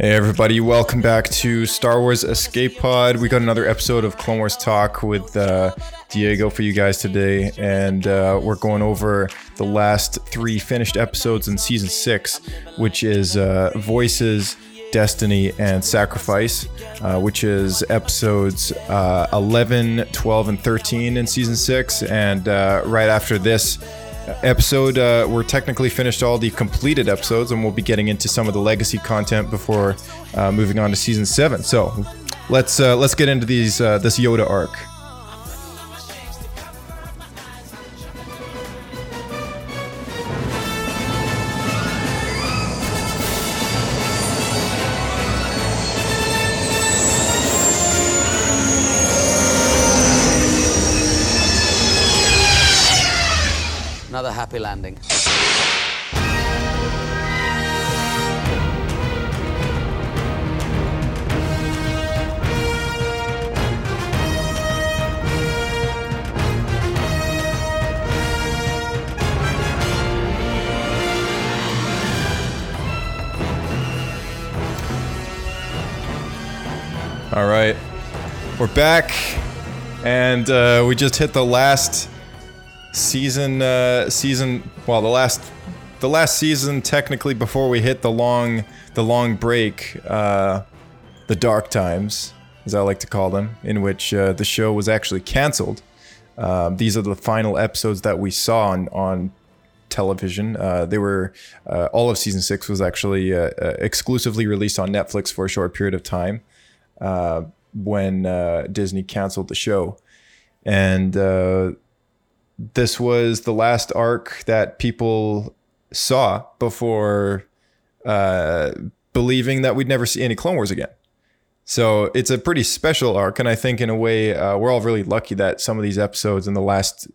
Hey everybody, welcome back to Star Wars Escape Pod. We got another episode of Clone Wars Talk with uh, Diego for you guys today, and uh, we're going over the last three finished episodes in season six, which is uh, Voices, Destiny, and Sacrifice, uh, which is episodes uh, 11, 12, and 13 in season six. And uh, right after this, episode uh, we're technically finished all the completed episodes and we'll be getting into some of the legacy content before uh, moving on to season seven. So let's uh, let's get into these uh, this yoda arc all right. We're back and uh, we just hit the last season uh, season well the last the last season technically before we hit the long the long break uh, the dark times as i like to call them in which uh, the show was actually canceled. Um, these are the final episodes that we saw on on television. Uh, they were uh, all of season six was actually uh, uh, exclusively released on netflix for a short period of time uh, when uh, disney canceled the show and uh, this was the last arc that people saw before uh, believing that we'd never see any Clone Wars again. So it's a pretty special arc, and I think in a way uh, we're all really lucky that some of these episodes in the last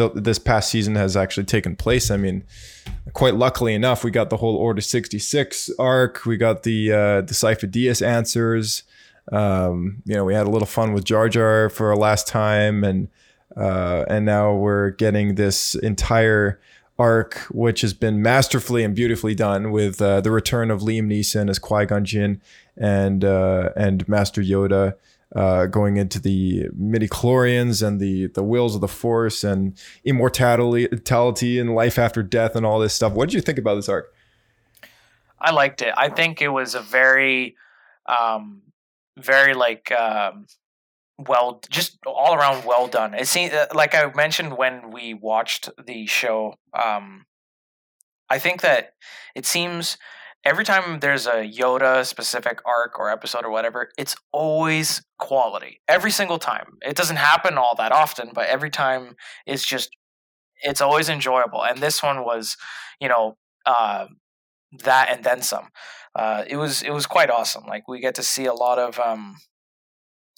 the, this past season has actually taken place. I mean, quite luckily enough, we got the whole Order sixty six arc. We got the uh, the Cypher answers. Um, you know, we had a little fun with Jar Jar for our last time, and uh, and now we're getting this entire arc, which has been masterfully and beautifully done with uh, the return of Liam Neeson as Qui Gon Jinn and uh, and Master Yoda. Uh, going into the midi chlorians and the the wills of the force and immortality and life after death and all this stuff what did you think about this arc I liked it. I think it was a very, um, very like um, well, just all around well done. It seems like I mentioned when we watched the show. Um, I think that it seems every time there's a Yoda specific arc or episode or whatever, it's always quality. Every single time. It doesn't happen all that often, but every time it's just it's always enjoyable. And this one was, you know, uh, that and then some. Uh, it was it was quite awesome. Like we get to see a lot of um,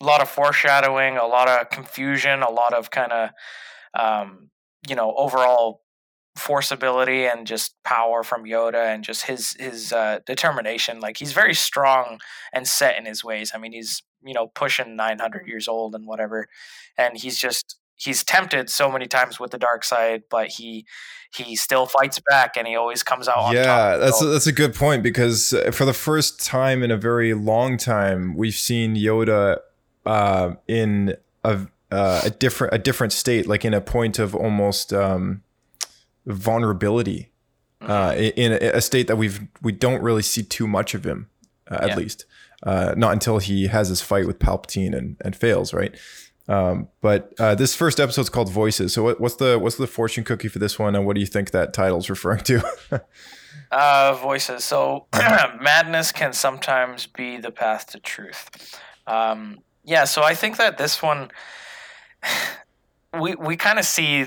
a lot of foreshadowing, a lot of confusion, a lot of kind of um, you know overall forceability and just power from Yoda and just his his uh, determination. Like he's very strong and set in his ways. I mean, he's you know pushing 900 years old and whatever, and he's just he's tempted so many times with the dark side, but he he still fights back and he always comes out on yeah that's a, that's a good point because uh, for the first time in a very long time we've seen yoda uh, in a, uh, a different a different state like in a point of almost um, vulnerability uh, Mm-hmm. in a, a state that we've we don't really see too much of him uh, at Yeah. least uh, not until he has his fight with palpatine and, and fails right um, but uh, this first episode is called voices so what, what's the what's the fortune cookie for this one and what do you think that title's referring to Uh, voices. So madness can sometimes be the path to truth. Um, yeah. So I think that this one, we we kind of see,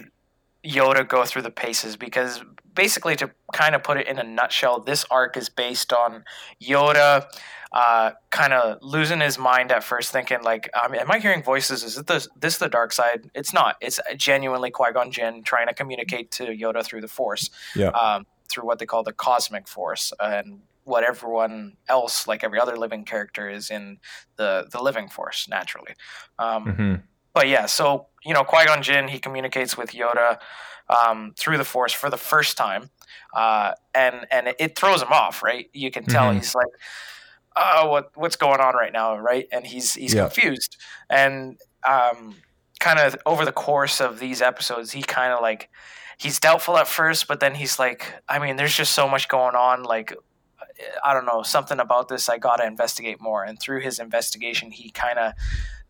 Yoda go through the paces because basically to kind of put it in a nutshell, this arc is based on Yoda uh, kind of losing his mind at first, thinking like, um, "Am I hearing voices? Is it this this the dark side?" It's not. It's genuinely Qui Gon Jinn trying to communicate to Yoda through the Force, Yeah. um, through what they call the cosmic Force, and what everyone else, like every other living character, is in the the living Force naturally. Um, Mhm. But yeah, so you know, Qui Gon Jinn he communicates with Yoda um, through the Force for the first time, uh, and and it, throws him off, right? You can tell Mhm. he's like, "Oh, what what's going on right now?" Right, and he's he's Yeah. confused, and um, kind of over the course of these episodes, he kind of like he's doubtful at first, but then he's like, I mean, there's just so much going on, like. I don't know something about this. I gotta investigate more, and through his investigation, he kind of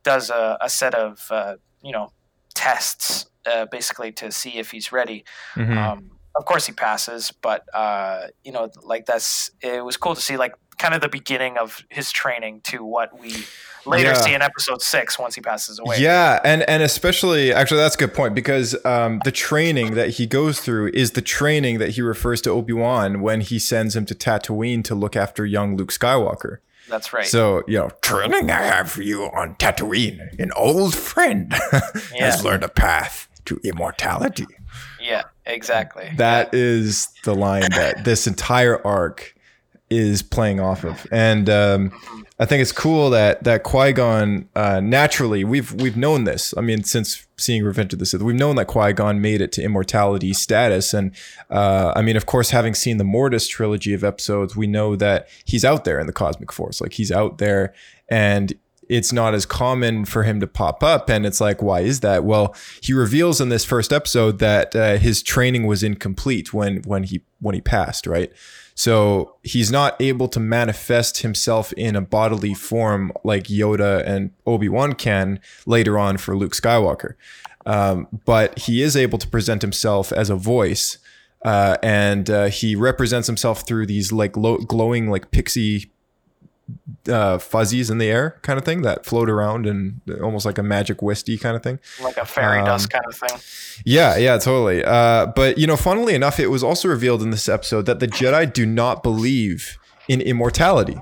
does a, a set of uh, you know tests uh, basically to see if he's ready. Mhm. Um, of course, he passes, but uh, you know, like that's it was cool to see like kind of the beginning of his training to what we later Yeah. see in episode six once he passes away. Yeah, and and especially actually that's a good point because um, the training that he goes through is the training that he refers to Obi Wan when he sends him to Tatooine to look after young Luke Skywalker. That's right. So you know, training I have for you on Tatooine, an old friend Yeah. has learned a path to immortality. yeah, exactly. That is the line that this entire arc is playing off of, and um, I think it's cool that that Qui Gon uh, naturally we've we've known this. I mean, since seeing Revenge of the Sith, we've known that Qui Gon made it to immortality status, and uh, I mean, of course, having seen the Mortis trilogy of episodes, we know that he's out there in the cosmic force, like he's out there, and it's not as common for him to pop up. And it's like, why is that? Well, he reveals in this first episode that uh, his training was incomplete when when he when he passed, right? So he's not able to manifest himself in a bodily form like Yoda and Obi Wan can later on for Luke Skywalker. Um, but he is able to present himself as a voice, uh, and uh, he represents himself through these like lo- glowing like pixie uh, fuzzies in the air kind of thing that float around and almost like a magic wisty kind of thing. like a fairy um, dust kind of thing. Yeah, yeah, totally. Uh, but you know, funnily enough, it was also revealed in this episode that the Jedi do not believe in immortality,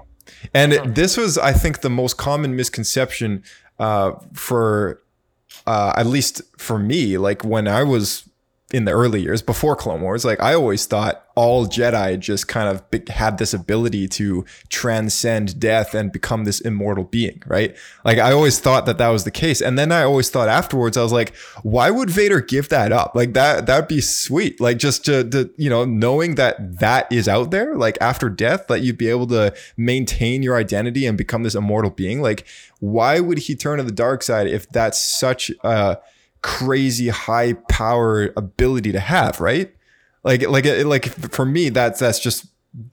and it- this was, I think, the most common misconception uh, for, uh, at least for me. Like when I was in the early years before Clone Wars, like I always thought all Jedi just kind of be- had this ability to transcend death and become this immortal being, right? Like I always thought that that was the case, and then I always thought afterwards, I was like, why would Vader give that up? Like that that'd be sweet, like just to, to you know knowing that that is out there, like after death, that you'd be able to maintain your identity and become this immortal being. Like why would he turn to the dark side if that's such a crazy high power ability to have, right? Like like like for me that's that's just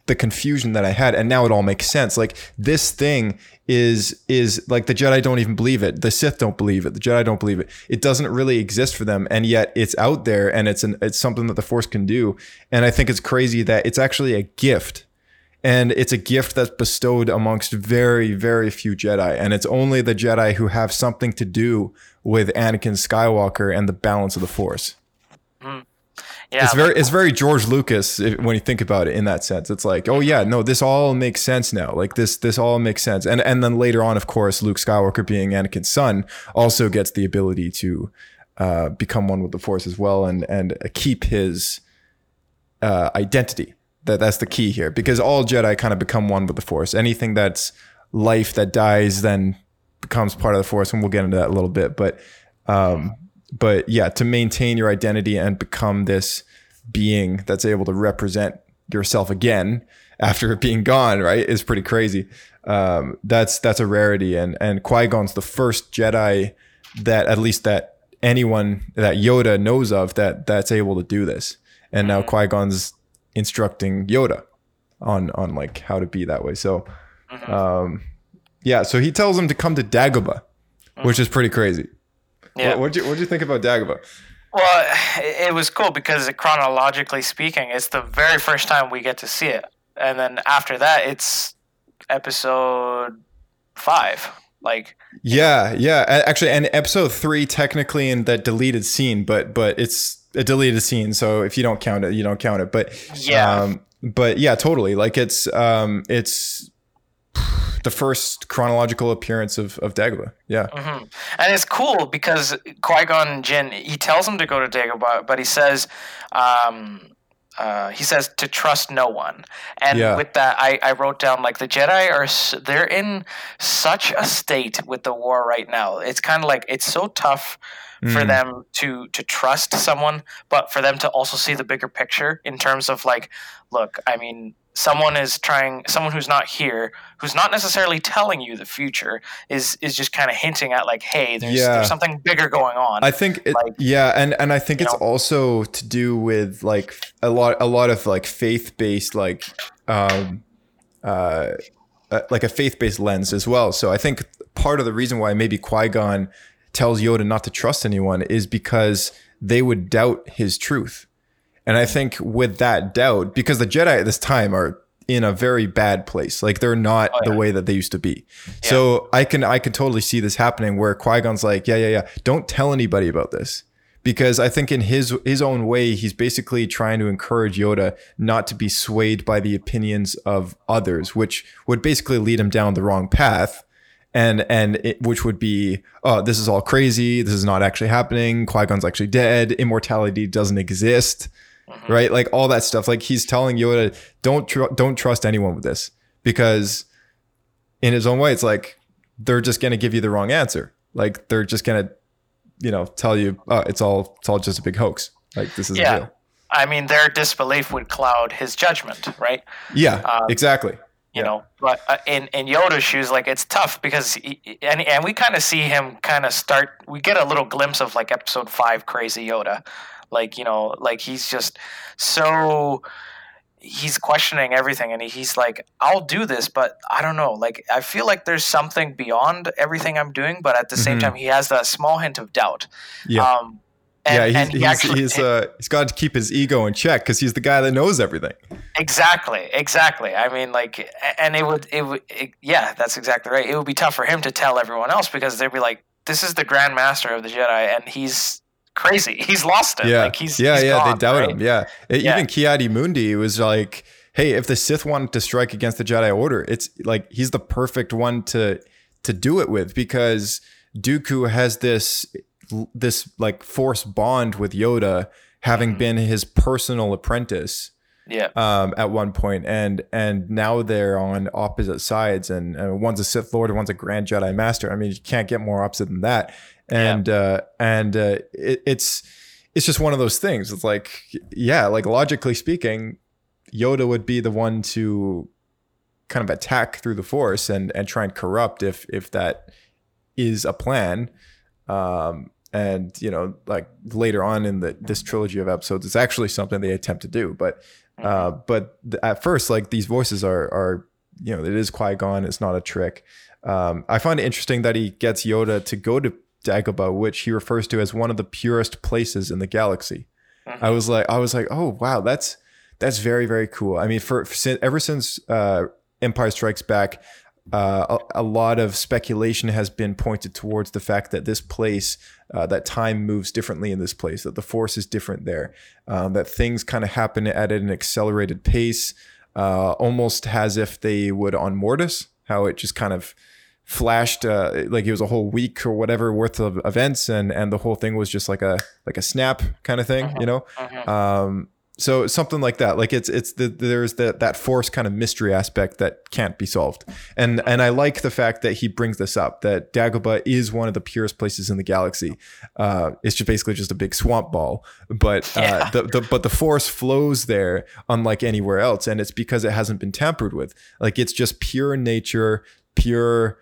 the confusion that I had and now it all makes sense. Like this thing is is like the Jedi don't even believe it. The Sith don't believe it. The Jedi don't believe it. It doesn't really exist for them and yet it's out there and it's an it's something that the Force can do. And I think it's crazy that it's actually a gift and it's a gift that's bestowed amongst very very few jedi. And it's only the jedi who have something to do with anakin skywalker and the balance of the force. Yeah, it's very it's very george lucas when you think about it in that sense. It's like oh yeah no this all makes sense now. Like this this all makes sense. And and then later on of course luke skywalker being anakin's son also gets the ability to uh, become one with the force as well and and keep his uh, identity. That that's the key here because all Jedi kind of become one with the Force. Anything that's life that dies then becomes part of the Force, and we'll get into that a little bit. But um, but yeah, to maintain your identity and become this being that's able to represent yourself again after it being gone, right, is pretty crazy. Um, that's that's a rarity, and and Qui Gon's the first Jedi that at least that anyone that Yoda knows of that that's able to do this. And now Qui Gon's instructing Yoda on on like how to be that way. So, um, yeah. So he tells him to come to Dagobah, which is pretty crazy. Yeah. What what'd you what'd you think about Dagobah? Well, it it was cool because chronologically speaking, it's the very first time we get to see it, and then after that, it's episode five. Like, Yeah, yeah. Actually, and episode three technically in that deleted scene, but but it's a deleted scene, so if you don't count it, you don't count it. But Yeah. um, but yeah, totally. Like it's um, it's the first chronological appearance of of Dagobah. Yeah, Mm-hmm. And it's cool because Qui Gon Jinn he tells him to go to Dagobah, but he says, um, uh, he says to trust no one. And Yeah. with that, I, I wrote down like the Jedi are they're in such a state with the war right now. It's kind of like it's so tough for Mm. them to to trust someone, but for them to also see the bigger picture in terms of like, look, I mean. Someone is trying. Someone who's not here, who's not necessarily telling you the future, is is just kind of hinting at like, hey, there's, Yeah. there's something bigger going on. I think it, Like, yeah, and and I think it's know? also to do with like a lot a lot of like faith based like um uh uh, like a faith based lens as well. So I think part of the reason why maybe Qui Gon tells Yoda not to trust anyone is because they would doubt his truth. And I think with that doubt, because the Jedi at this time are in a very bad place, like they're not oh, the way that they used to be. So I can I can totally see this happening where Qui Gon's like, yeah, yeah, yeah, don't tell anybody about this, because I think in his his own way, he's basically trying to encourage Yoda not to be swayed by the opinions of others, which would basically lead him down the wrong path and and it, which would be oh this is all crazy. This is not actually happening. Qui-gon's actually dead. Immortality doesn't exist right? Like all that stuff. Like he's telling yoda don't tr- don't trust anyone with this. Because in his own way it's like they're just going to give you the wrong answer. Like they're just going to you know tell you oh it's all it's all just a big hoax. Like this is Yeah. real. I mean, their disbelief would cloud his judgment, right? yeah Um, exactly You know, but uh, in in Yoda's shoes, like it's tough because he, and and we kind of see him kind of start. We get a little glimpse of like episode five, crazy Yoda, like you know, like he's just so he's questioning everything and he's like i'll do this but i don't know like i feel like there's something beyond everything i'm doing but at the same Mhm. time he has that small hint of doubt Yeah. um and, yeah he's and he he's, actually- he's uh he's got to keep his ego in check because he's the guy that knows everything Exactly, exactly. I mean, like, and it would, it would, it, yeah, that's exactly right. It would be tough for him to tell everyone else because they'd be like, "This is the Grand Master of the Jedi, and he's crazy. He's lost it. Yeah, like he's yeah, he's yeah. gone, they doubt right? him. Yeah. E- Yeah. even Ki-Adi-Mundi was like, "Hey, if the Sith wanted to strike against the Jedi Order, it's like he's the perfect one to to do it with because Dooku has this this like force bond with Yoda, having Mm-hmm. been his personal apprentice." Yeah, um, at one point, and and now they're on opposite sides, and uh, one's a Sith Lord and one's a Grand Jedi Master. I mean, you can't get more opposite than that. And uh, and uh, it, it's it's just one of those things. It's like, yeah, like logically speaking, Yoda would be the one to kind of attack through the Force and and try and corrupt if if that is a plan. Um, and you know, like later on in the this trilogy of episodes, it's actually something they attempt to do. But uh, but th- at first, like these voices are are you know it is Qui Gon. It's not a trick. Um, I find it interesting that he gets Yoda to go to Dagobah, which he refers to as one of the purest places in the galaxy. I was like, I was like, oh wow, that's that's very very cool. I mean, for, for ever since uh, Empire Strikes Back, uh, a, a lot of speculation has been pointed towards the fact that this place, uh, that time moves differently in this place, that the force is different there, um, that things kind of happen at an accelerated pace, uh, almost as if they would on Mortis, how it just kind of flashed uh, like it was a whole week or whatever worth of events and and the whole thing was just like a like a snap kind of thing you know? Um so something like that. Like it's it's the there's that that force kind of mystery aspect that can't be solved. And and i like the fact that he brings this up that dagobah is one of the purest places in the galaxy. Uh it's just basically just a big swamp ball but uh Yeah. the, the but the force flows there unlike anywhere else. And it's because it hasn't been tampered with. Like it's just pure nature pure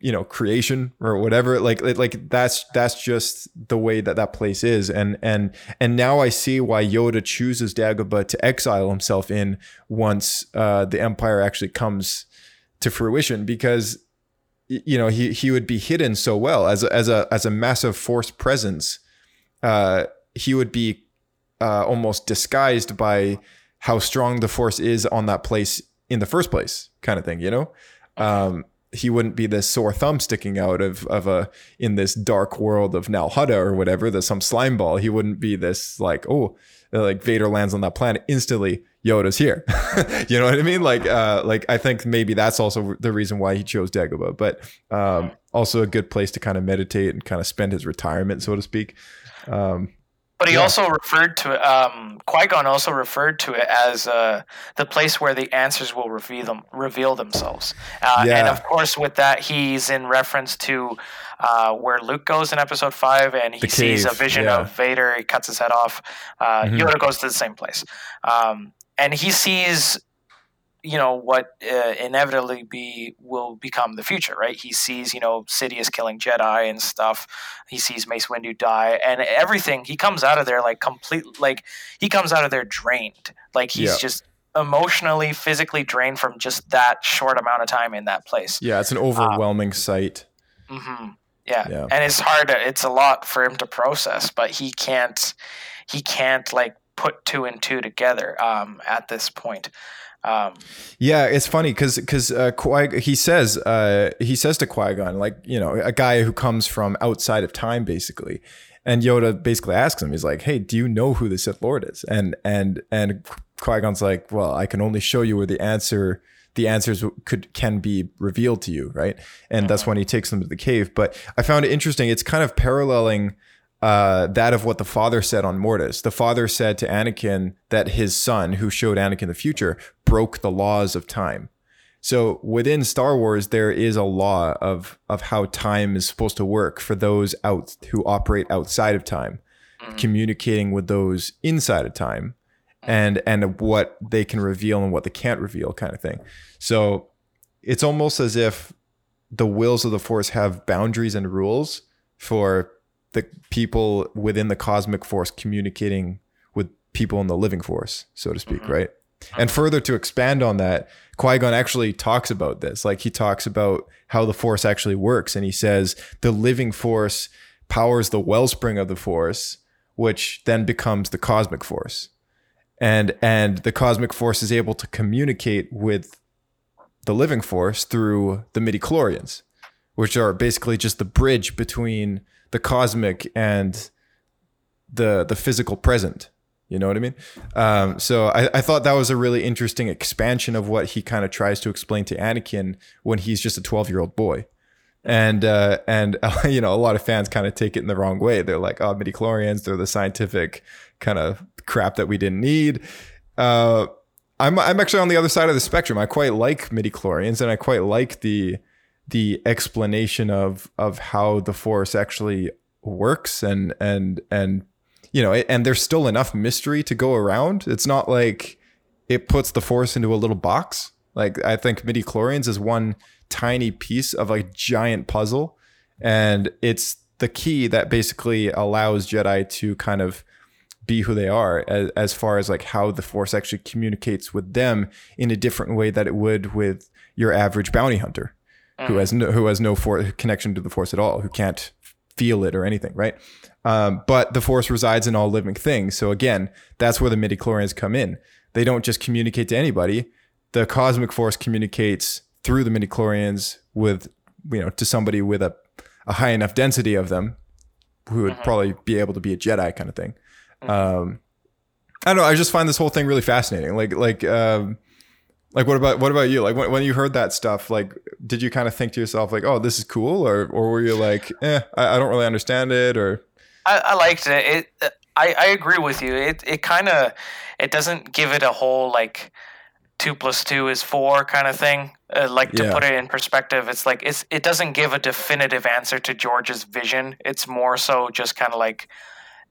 you know creation or whatever like like- that's that's just the way that that place is. And and and now i see why yoda chooses dagobah to exile himself in once uh the empire actually comes to fruition because you know he he would be hidden so well as a, as a as a massive force presence. Uh he would be uh almost disguised by how strong the force is on that place in the first place kind of thing you know? Um he wouldn't be this sore thumb sticking out of of a in this dark world of Nal Hutta or whatever. There's some slime ball. He wouldn't be this like oh like Vader lands on that planet instantly. Yoda's here. you know what I mean? Like uh like I think maybe that's also the reason why he chose Dagobah, but um also a good place to kind of meditate and kind of spend his retirement, so to speak. Um But he Yeah. also referred to. Um, Qui Gon also referred to it as uh, the place where the answers will reveal them, reveal themselves. Uh, And of course, with that, he's in reference to uh, where Luke goes in Episode Five, and he sees a vision yeah. of Vader. He cuts his head off. Uh, Mhm. Yoda goes to the same place, um, and he sees. You know what uh, inevitably be will become the future, right? He sees, you know, Sidious killing Jedi and stuff. He sees Mace Windu die, and everything. He comes out of there like complete, like he comes out of there drained. Like he's Yeah. just emotionally, physically drained from just that short amount of time in that place. yeah, it's an overwhelming sight. hmm Yeah. Yeah. and it's hard. To, it's a lot for him to process, but he can't. He can't like put two and two together um, at this point. Um, Yeah, it's funny because because uh, Qui he says uh, he says to Qui Gon like you know a guy who comes from outside of time basically, and Yoda basically asks him he's like hey do you know who the Sith Lord is? And and and Qui Gon's like well I can only show you where the answer the answers could can be revealed to you right? And that's when he takes them to the cave. But I found it interesting it's kind of paralleling uh, that of what the father said on Mortis. The father said to Anakin that his son, who showed Anakin the future, broke the laws of time. So within Star Wars, there is a law of of how time is supposed to work for those out who operate outside of time, communicating with those inside of time, and and what they can reveal and what they can't reveal, kind of thing. So it's almost as if the wills of the Force have boundaries and rules for the people within the cosmic force communicating with people in the living force, so to speak, mm-hmm. right? And uh-huh. further to expand on that, Qui Gon actually talks about this. Like he talks about how the force actually works. And he says the living force powers the wellspring of the force, which then becomes the cosmic force. And and the cosmic force is able to communicate with the living force through the midi-chlorians, which are basically just the bridge between the cosmic and the the physical present. You know what I mean? Um, so I, I thought that was a really interesting expansion of what he kind of tries to explain to Anakin when he's just a 12 year old boy. And uh, and you know a lot of fans kind of take it in the wrong way. They're like, oh, midi chlorians, they're the scientific kind of crap that we didn't need. Uh, I'm I'm actually on the other side of the spectrum. I quite like midi chlorians, and I quite like the the explanation of of how the force actually works and and and you know and there's still enough mystery to go around. It's not like it puts the force into a little box. Like i think midi chlorians is one tiny piece of a giant puzzle. And it's the key that basically allows jedi to kind of be who they are as, as far as like how the force actually communicates with them in a different way that it would with your average bounty hunter who has no who has no for- connection to the force at all, who can't feel it or anything, right? Um, but the force resides in all living things. So again, that's where the midi chlorians come in. They don't just communicate to anybody. The cosmic force communicates through the midi chlorians with you know to somebody with a, a high enough density of them who would probably be able to be a Jedi kind of thing. Um, I don't know. I just find this whole thing really fascinating. Like like um, like what about what about you? Like when, when you heard that stuff, like did you kind of think to yourself like, oh, this is cool, or or were you like, eh, I, I don't really understand it, or I, I liked it. It I, I agree with you. It it kind of it doesn't give it a whole like two plus two is four kind of thing. Uh, like to Yeah. put it in perspective, it's like it's it doesn't give a definitive answer to George's vision. It's more so just kind of like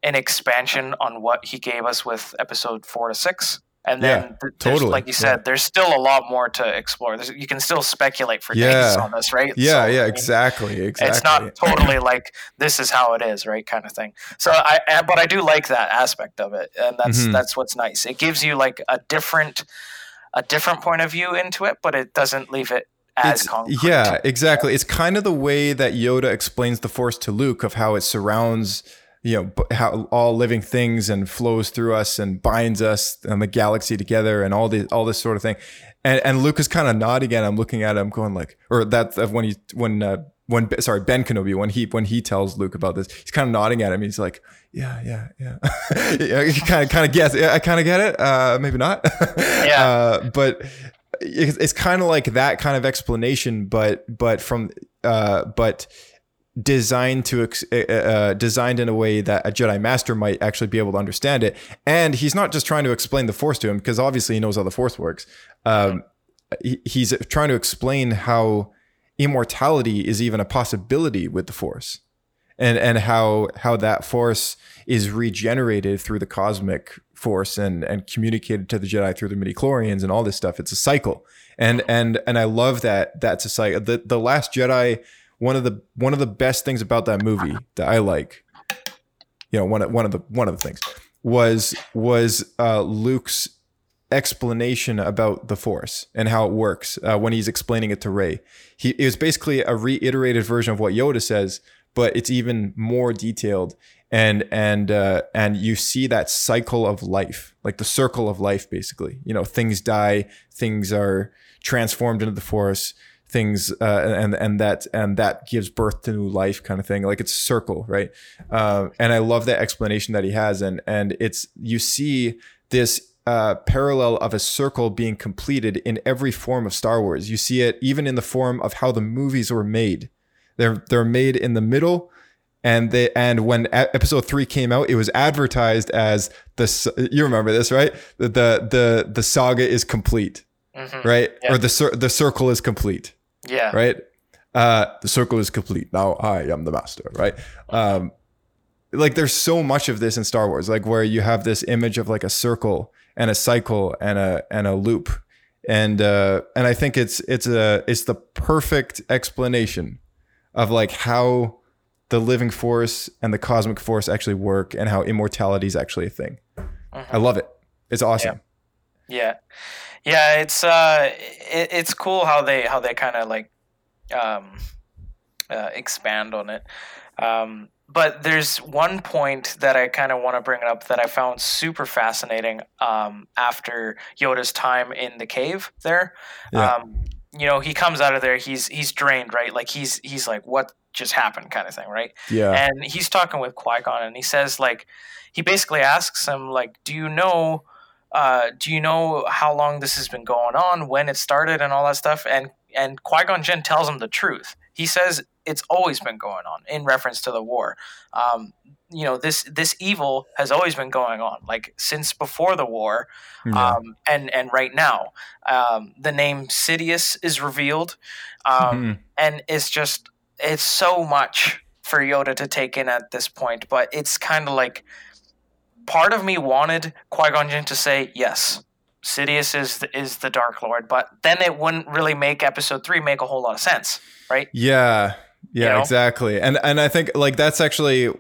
an expansion on what he gave us with episode four to six. And then, Yeah, th- totally, like you said, there's still a lot more to explore. There's, you can still speculate for Yeah. days on this, right? yeah, So, yeah, exactly, exactly. it's not totally like this is how it is, right? Kind of thing. So I, but I do like that aspect of it, and that's Mhm. that's what's nice. It gives you like a different, a different point of view into it, but it doesn't leave it as concrete. yeah, exactly. It's kind of the way that Yoda explains the Force to Luke of how it surrounds you know b- how all living things and flows through us and binds us and the galaxy together and all this all this sort of thing. And and luke is kind of nodding and i'm looking at him going like or that when he when uh when sorry ben kenobi when he when he tells luke about this he's kind of nodding at him. He's like yeah yeah yeah. Kind of kind of yeah, i kind of get it. Uh maybe not. Yeah. uh but it's, it's kind of like that kind of explanation but but from uh but designed to ex- uh, uh, designed in a way that a Jedi Master might actually be able to understand it. And he's not just trying to explain the Force to him because obviously he knows how the Force works. Um, he, he's trying to explain how immortality is even a possibility with the Force, and and how how that Force is regenerated through the cosmic Force and and communicated to the Jedi through the midi chlorians and all this stuff. It's a cycle, and and and I love that that's a cycle. The the Last Jedi one of the one of the best things about that movie that I like, you know, one of one of the one of the things was was uh, Luke's explanation about the Force and how it works uh, when he's explaining it to Rey. He it was basically a reiterated version of what Yoda says, but it's even more detailed. And and uh, and you see that cycle of life, like the circle of life, basically. You know, things die, things are transformed into the Force things uh, and and that and that gives birth to new life kind of thing like it's a circle right uh, and i love that explanation that he has and and it's you see this uh, parallel of a circle being completed in every form of star wars you see it even in the form of how the movies were made they're they're made in the middle and they and when a- episode three came out, it was advertised as the you remember this right? The the the, the saga is complete, Mhm. right? Yeah. Or the the circle is complete Yeah. right? Uh, the circle is complete. Now I am the master, right? Um, like there's so much of this in Star Wars, like where you have this image of like a circle and a cycle and a and a loop, and uh, and I think it's it's a it's the perfect explanation of like how the living force and the cosmic force actually work and how immortality is actually a thing. I love it. It's awesome. Yeah, yeah. Yeah, it's uh, it, it's cool how they how they kind of like um, uh, expand on it. Um, but there's one point that I kind of want to bring up that I found super fascinating um, after Yoda's time in the cave there. Yeah. Um, you know, he comes out of there. He's he's drained, right? Like he's he's like, what just happened, kind of thing, right? Yeah. and he's talking with Qui Gon, and he says like, he basically asks him like, do you know, uh, do you know how long this has been going on, when it started, and all that stuff? And and Qui Gon Jinn tells him the truth. He says it's always been going on in reference to the war. Um, you know this this evil has always been going on, like since before the war, Yeah. um, and and right now. Um, the name Sidious is revealed, um, Mhm. and it's just it's so much for Yoda to take in at this point. But it's kind of like part of me wanted Qui Gon Jinn to say yes. Sidious is the, is the Dark Lord, but then it wouldn't really make Episode Three make a whole lot of sense, right? Yeah. Yeah, You know? exactly. And and I think like that's actually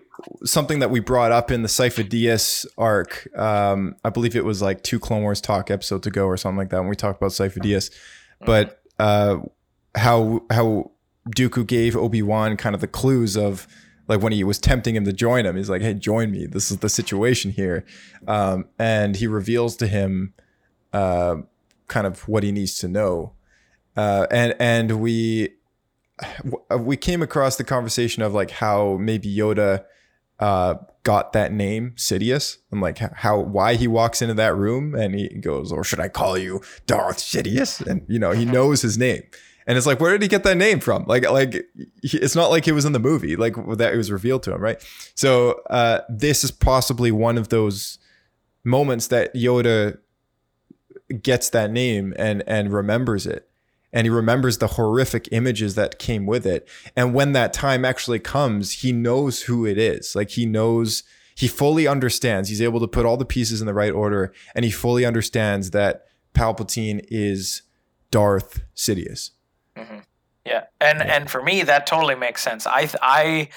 something that we brought up in the DS arc. Um, I believe it was like two Clone Wars talk episodes ago or something like that when we talked about Sifo-Dyas. But uh, how how Dooku gave Obi Wan kind of the clues of like when he was tempting him to join him. He's like, "Hey, join me. This is the situation here," um, and he reveals to him uh, kind of what he needs to know. Uh, and and we we came across the conversation of like how maybe Yoda uh, got that name Sidious and like how why he walks into that room and he goes or should I call you Darth Sidious and you know he knows his name and it's like where did he get that name from? Like like it's not like it was in the movie like that it was revealed to him right? So uh, this is possibly one of those moments that Yoda gets that name and and remembers it. And he remembers the horrific images that came with it. And when that time actually comes he knows who it is. Like he knows he fully understands. He's able to put all the pieces in the right order. And he fully understands that palpatine is darth sidious Yeah, and and for me that totally makes sense. I I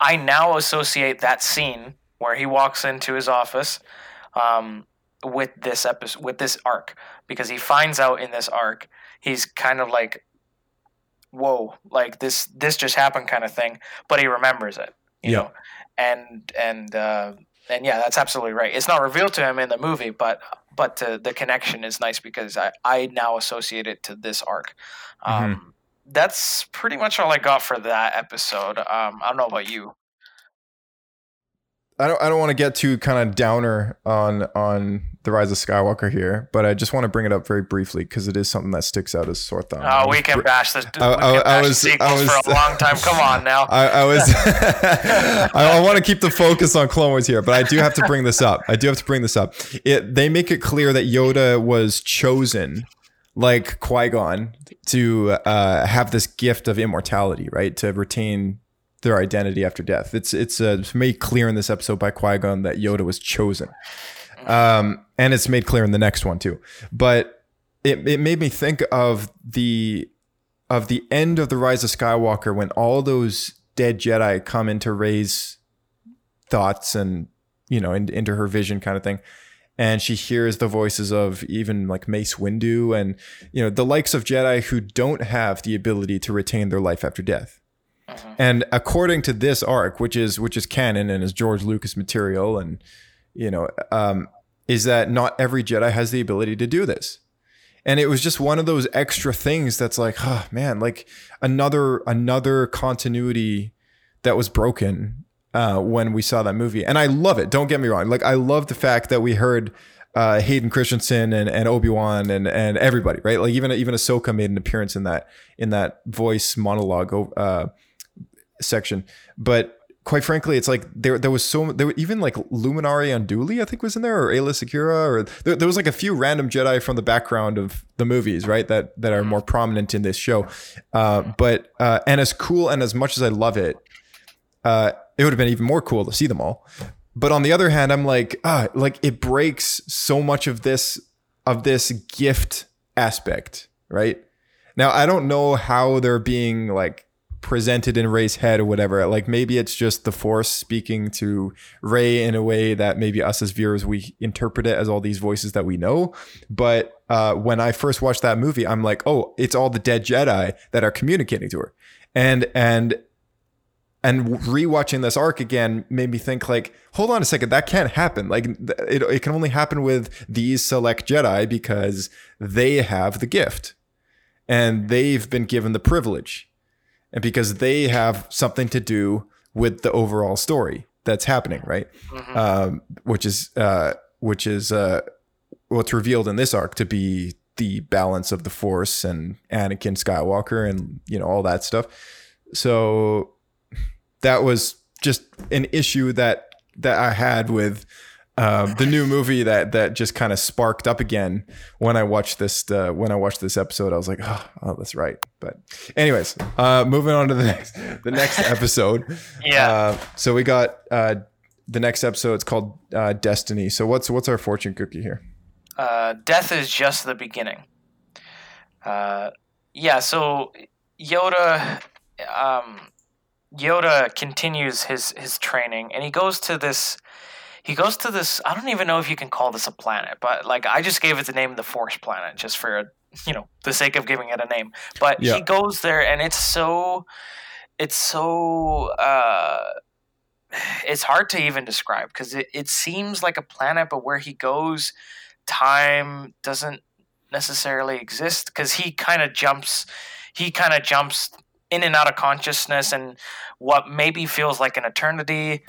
I now associate that scene where he walks into his office um, with this episode with this arc because he finds out in this arc he's kind of like whoa like this this just happened kind of thing but he remembers it you Yeah. know and and uh, and yeah, that's absolutely right. It's not revealed to him in the movie, but but uh, the connection is nice because I I now associate it to this arc. Um, That's pretty much all I got for that episode. Um, I don't know about you. I don't I don't want to get too kind of downer on on the rise of Skywalker here, but I just want to bring it up very briefly because it is something that sticks out as sore thumb. Oh, we can bash this. I- I- I the was- I sequels was- for a long time. Come on now. I, I was I, I want to keep the focus on Clone Wars here, but I do have to bring this up. I do have to bring this up. It they make it clear that Yoda was chosen, like Qui Gon, to uh, have this gift of immortality, right? To retain their identity after death. It's it's, uh, it's made clear in this episode by Qui Gon that Yoda was chosen, um, and it's made clear in the next one too. But it it made me think of the of the end of the Rise of Skywalker when all those dead Jedi come into Rey's thoughts and you know in, into her vision kind of thing and she hears the voices of even like Mace Windu and you know the likes of Jedi who don't have the ability to retain their life after death. And according to this arc, which is which is canon and is George Lucas material, and you know, um, is that not every Jedi has the ability to do this. And it was just one of those extra things that's like, oh man, like another another continuity that was broken uh, when we saw that movie. And I love it. Don't get me wrong. Like I love the fact that we heard uh, Hayden Christensen and, and Obi Wan and and everybody, right? Like even even Ahsoka made an appearance in that in that voice monologue uh, section. But quite frankly, it's like there there was so there were even like Luminara Unduli, I think was in there, or Aayla Secura, or there, there was like a few random Jedi from the background of the movies, right? That that are more prominent in this show. Uh, but uh, and as cool and as much as I love it, uh, it would have been even more cool to see them all. But on the other hand, I'm like, ah, like it breaks so much of this of this gift aspect, right? Now I don't know how they're being like presented in Rey's head or whatever. Like maybe it's just the Force speaking to Rey in a way that maybe us as viewers we interpret it as all these voices that we know. But uh, when I first watched that movie, I'm like, oh, it's all the dead Jedi that are communicating to her, and and and rewatching this arc again made me think like hold on a second that can't happen like it, it can only happen with these select jedi because they have the gift and they've been given the privilege and because they have something to do with the overall story that's happening right? Um, which is uh, which is uh, what's revealed in this arc to be the balance of the force and anakin skywalker and you know all that stuff. So that was just an issue that that I had with uh, the new movie that that just kind of sparked up again when I watched this uh, when I watched this episode. I was like, oh, oh that's right. But anyways, uh, moving on to the next the next episode. Yeah. Uh, so we got uh, the next episode. It's called uh, Destiny. So what's what's our fortune cookie here? uh, death is just the beginning. Uh, yeah, so Yoda, um, Yoda continues his his training, and he goes to this. He goes to this. I don't even know if you can call this a planet, but like I just gave it the name the Force Planet, just for you know the sake of giving it a name. But Yeah. he goes there, and it's so, it's so. Uh, it's hard to even describe because it, it seems like a planet, but where he goes, time doesn't necessarily exist because he kind of jumps he kind of jumps in and out of consciousness and what maybe feels like an eternity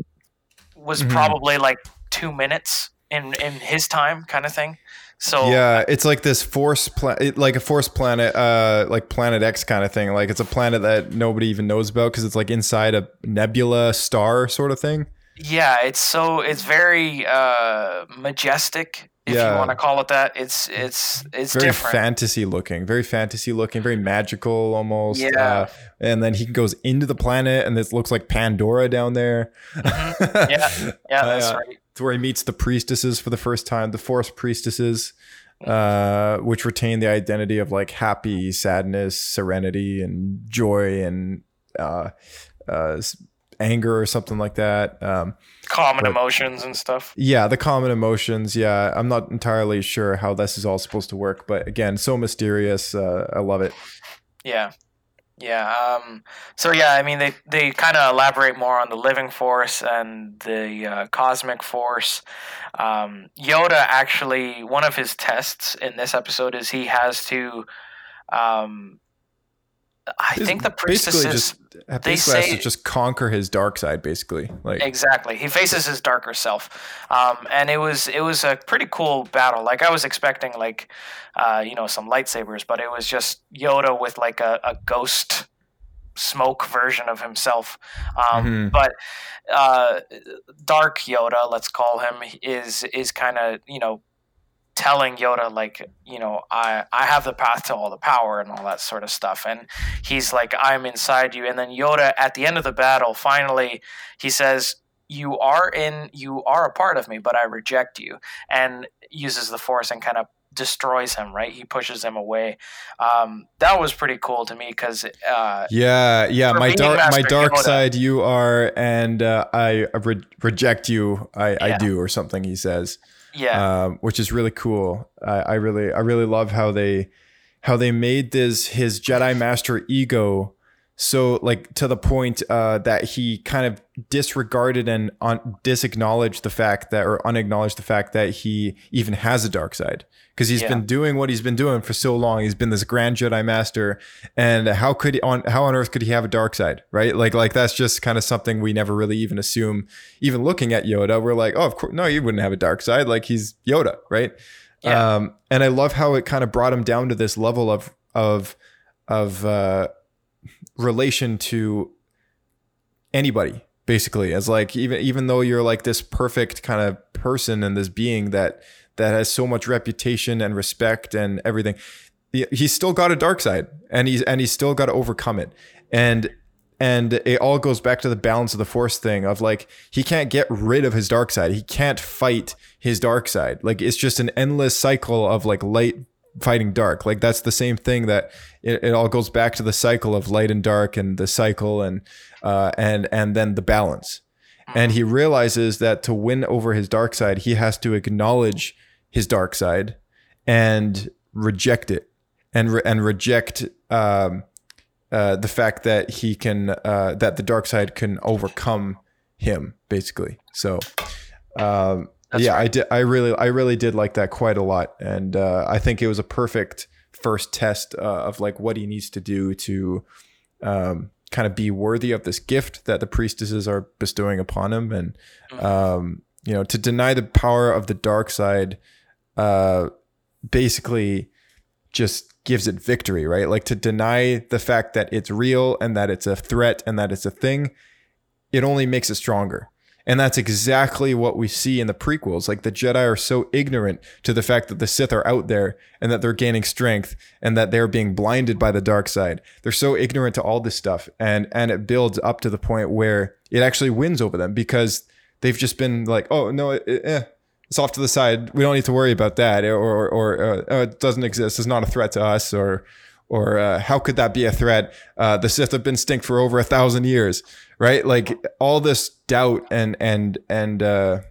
was Mhm. probably like two minutes in in his time kind of thing so Yeah, it's like this force planet, like a force planet, uh, like Planet X kind of thing. Like it's a planet that nobody even knows about because it's like inside a nebula star sort of thing. yeah it's so it's very uh majestic if Yeah. you want to call it that it's it's it's very different fantasy looking, very fantasy looking, very magical almost. Yeah. Uh, and then he goes into the planet, and this looks like Pandora down there. Mm-hmm. yeah yeah that's Uh, right It's where he meets the priestesses for the first time, the Force priestesses, uh, which retain the identity of like happy, sadness, serenity, and joy, and uh, uh, anger or something like that. Um, common but- emotions and stuff yeah, the common emotions. Yeah, I'm not entirely sure how this is all supposed to work, but again, so mysterious. Uh, I love it. yeah Yeah. Um, so yeah, I mean, they they kind of elaborate more on the living force and the uh, cosmic force. Um, Yoda actually, one of his tests in this episode is he has to. Um, I think the priestesses basically just they say- to just conquer his dark side. Basically, like Exactly. He faces his darker self, um, and it was it was a pretty cool battle. Like I was expecting, like uh, you know, some lightsabers, but it was just Yoda with like a, a ghost smoke version of himself. Um, Mhm. But uh, Dark Yoda, let's call him, is is kind of you know telling Yoda like you know I I have the path to all the power and all that sort of stuff and he's like I'm inside you and then Yoda at the end of the battle finally he says you are in you are a part of me but I reject you and uses the force and kind of destroys him right he pushes him away um, that was pretty cool to me because uh, yeah, yeah. My dark, my dark Yoda. side, you are, and uh, I re- reject you. I, I do, or something. He says. Yeah um, which is really cool. I, I really, I really love how they, how they made this his Jedi Master ego so like to the point uh, that he kind of disregarded and un- disacknowledged the fact that, or unacknowledged the fact that he even has a dark side because he's Yeah. been doing what he's been doing for so long. He's been this grand Jedi Master, and how could he, on how on earth could he have a dark side, right? Like like that's just kind of something we never really even assume. Even looking at Yoda, we're like, oh, of course, no, he wouldn't have a dark side. Like he's Yoda, right? Yeah. Um, and I love how it kind of brought him down to this level of of of uh, relation to anybody, basically. As like even even though you're like this perfect kind of person and this being that that has so much reputation and respect and everything, he- he's still got a dark side, and he's and he's still got to overcome it. And and it all goes back to the balance of the force thing of like he can't get rid of his dark side he can't fight his dark side like it's just an endless cycle of like light fighting dark. Like that's the same thing that it, it all goes back to the cycle of light and dark and the cycle and uh and and then the balance. And he realizes that to win over his dark side he has to acknowledge his dark side and reject it and re- and reject um uh, the fact that he can uh, that the dark side can overcome him basically. So um, That's yeah i did i really i really did like that quite a lot and uh, i think it was a perfect first test uh, of like what he needs to do to um, kind of be worthy of this gift that the priestesses are bestowing upon him and um, you know to deny the power of the dark side uh, basically just gives it victory, right? Like to deny the fact that it's real and that it's a threat and that it's a thing, it only makes it stronger. And that's exactly what we see in the prequels. Like the Jedi are so ignorant to the fact that the Sith are out there and that they're gaining strength and that they're being blinded by the dark side. They're so ignorant to all this stuff. And and it builds up to the point where it actually wins over them because they've just been like, oh no, eh, it's off to the side. We don't need to worry about that, or or, or uh, oh, it doesn't exist. It's not a threat to us, or or uh, how could that be a threat? Uh, the Sith have been stink for over a thousand years, right? Like all this doubt and and and uh,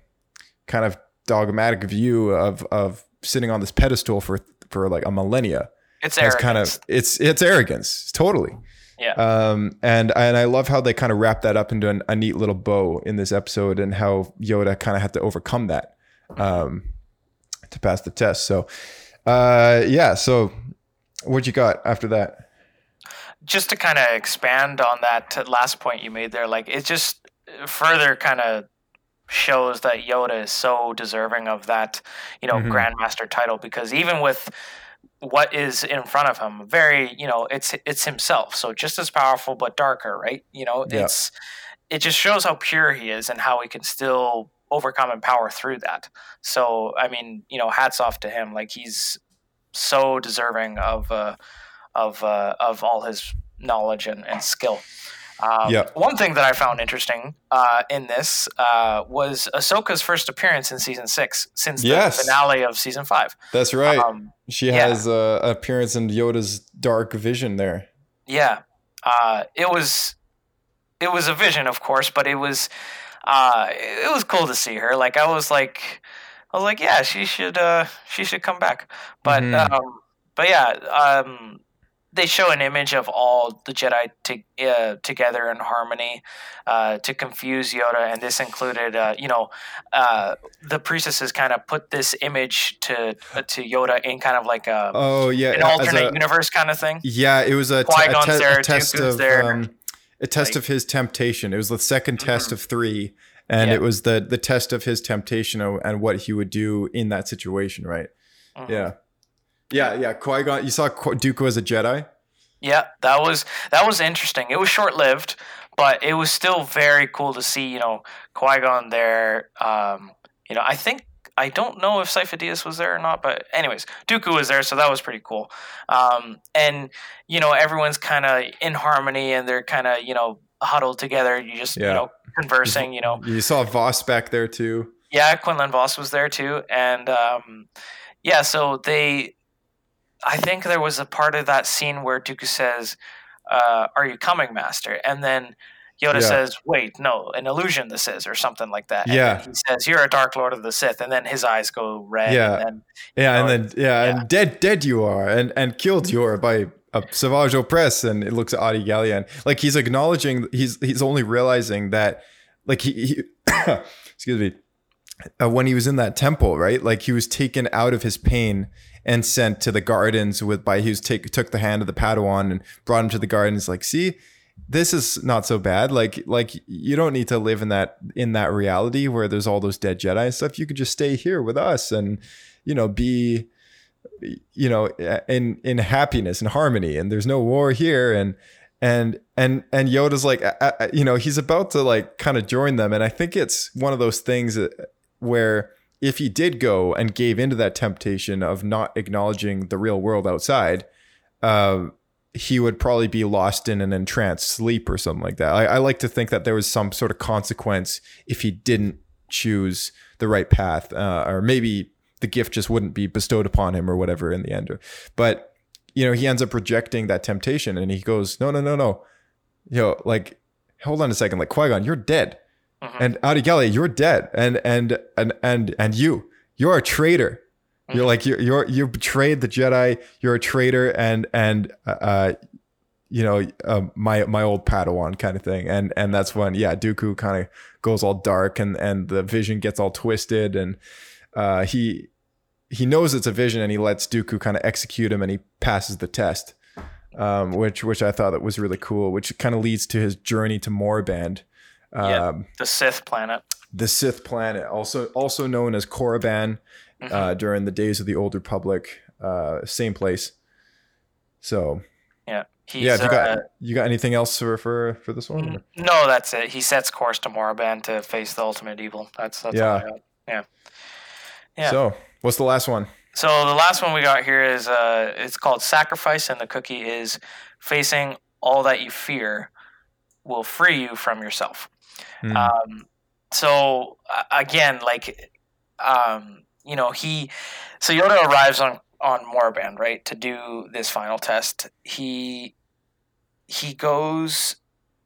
kind of dogmatic view of of sitting on this pedestal for for like a millennia. it's It's arrogance. kind of it's it's arrogance, totally. yeah Um, and and I love how they kind of wrap that up into an, a neat little bow in this episode, and how Yoda kind of had to overcome that um, to pass the test. So, uh, yeah. So, what you got after that? just to kind of expand on that last point you made there, like it just further kind of shows that Yoda is so deserving of that, you know, Mhm. Grandmaster title because even with what is in front of him, very, you know, it's it's himself, so just as powerful but darker, right? You know, Yeah. it's it just shows how pure he is and how he can still overcome and power through that. So, I mean, you know, hats off to him. Like he's so deserving of uh, of uh, of all his knowledge and, and skill. Um, Yeah. One thing that I found interesting uh, in this uh, was Ahsoka's first appearance in season six since the Yes. finale of season five. That's right. Um, she yeah. has uh, appearance in Yoda's dark vision there. Yeah, uh, it was it was a vision, of course, but it was uh, it was cool to see her. Like I was like I was like, yeah, she should uh, she should come back. But Mhm. um, but yeah, um, they show an image of all the Jedi to, uh, together in harmony uh, to confuse Yoda, and this included, uh, you know, uh, the priestesses kind of put this image to uh, to Yoda in kind of like a Oh yeah, an alternate a- universe kind of thing. Yeah, it was a, te- Qui-Gon's te- there, a test Dooku's of there. um, a test Like- of his temptation. It was the 2nd test of three, and Yeah. it was the the test of his temptation and what he would do in that situation. Right? Mhm. Yeah, yeah, yeah. Qui Gon. You saw Dooku as a Jedi. Yeah, that was that was interesting. It was short lived, but it was still very cool to see. You know, Qui Gon there. Um, you know, I think I don't know if Sifo Dyas was there or not, but anyways, Dooku was there, so that was pretty cool. Um, and you know, everyone's kind of in harmony, and they're kind of you know huddled together. You just Yeah. you know conversing. You know, You saw Vos back there too. yeah, Quinlan Vos was there too, and um, yeah, so they, I think there was a part of that scene where Dooku says, uh, "Are you coming, Master?" And then Yoda Yeah. says, "Wait, no, an illusion this is, or something like that." And Yeah. he says, "You're a Dark Lord of the Sith," and then his eyes go red. Yeah. and then, Yeah, know, and then yeah, yeah. and dead, dead you are, and and killed you are by a Savage Opress, and it looks at Adi Gallian like he's acknowledging he's he's only realizing that like he, he excuse me uh, when he was in that temple, right? Like he was taken out of his pain and sent to the gardens with by he was take took the hand of the Padawan and brought him to the gardens. Like, see, this is not so bad. Like, like you don't need to live in that in that reality where there's all those dead Jedi and stuff. You could just stay here with us and you know be you know in in happiness and harmony and there's no war here and and and and Yoda's like uh, uh, you know he's about to like kind of join them and I think it's one of those things that, where if he did go and gave into that temptation of not acknowledging the real world outside uh, he would probably be lost in an entranced sleep or something like that. I, I like to think that there was some sort of consequence if he didn't choose the right path uh, or maybe the gift just wouldn't be bestowed upon him or whatever in the end but you know, he ends up rejecting that temptation and he goes, no, no, no, no. You know, like, hold on a second. Like, Qui-Gon, you're dead. And Adi Gallia, you're dead. And, and, and, and, and you, you're a traitor. You're like, you're, you're, you betrayed the Jedi. You're a traitor. And, and, uh, you know, uh, my, my old Padawan kind of thing. And, and that's when, yeah, Dooku kind of goes all dark and, and the vision gets all twisted and, uh, he, he knows it's a vision and he lets Dooku kind of execute him and he passes the test, um, which which I thought that was really cool. Which kind of leads to his journey to Moraband, um, yeah, the Sith planet. the Sith planet, also also known as Korriban, uh, during the days of the Old Republic. Uh, same place. So Yeah, he's, yeah, you got uh, you got anything else for for for this one? No, that's it. He sets course to Moraband to face the ultimate evil. That's that's all I Yeah. got. Yeah. Yeah. So what's the last one? So the last one we got here is uh, it's called Sacrifice, and the cookie is facing all that you fear will free you from yourself. Hmm. Um, so again, like, um, you know, he, so Yoda arrives on on Moraband, right, to do this final test. He he goes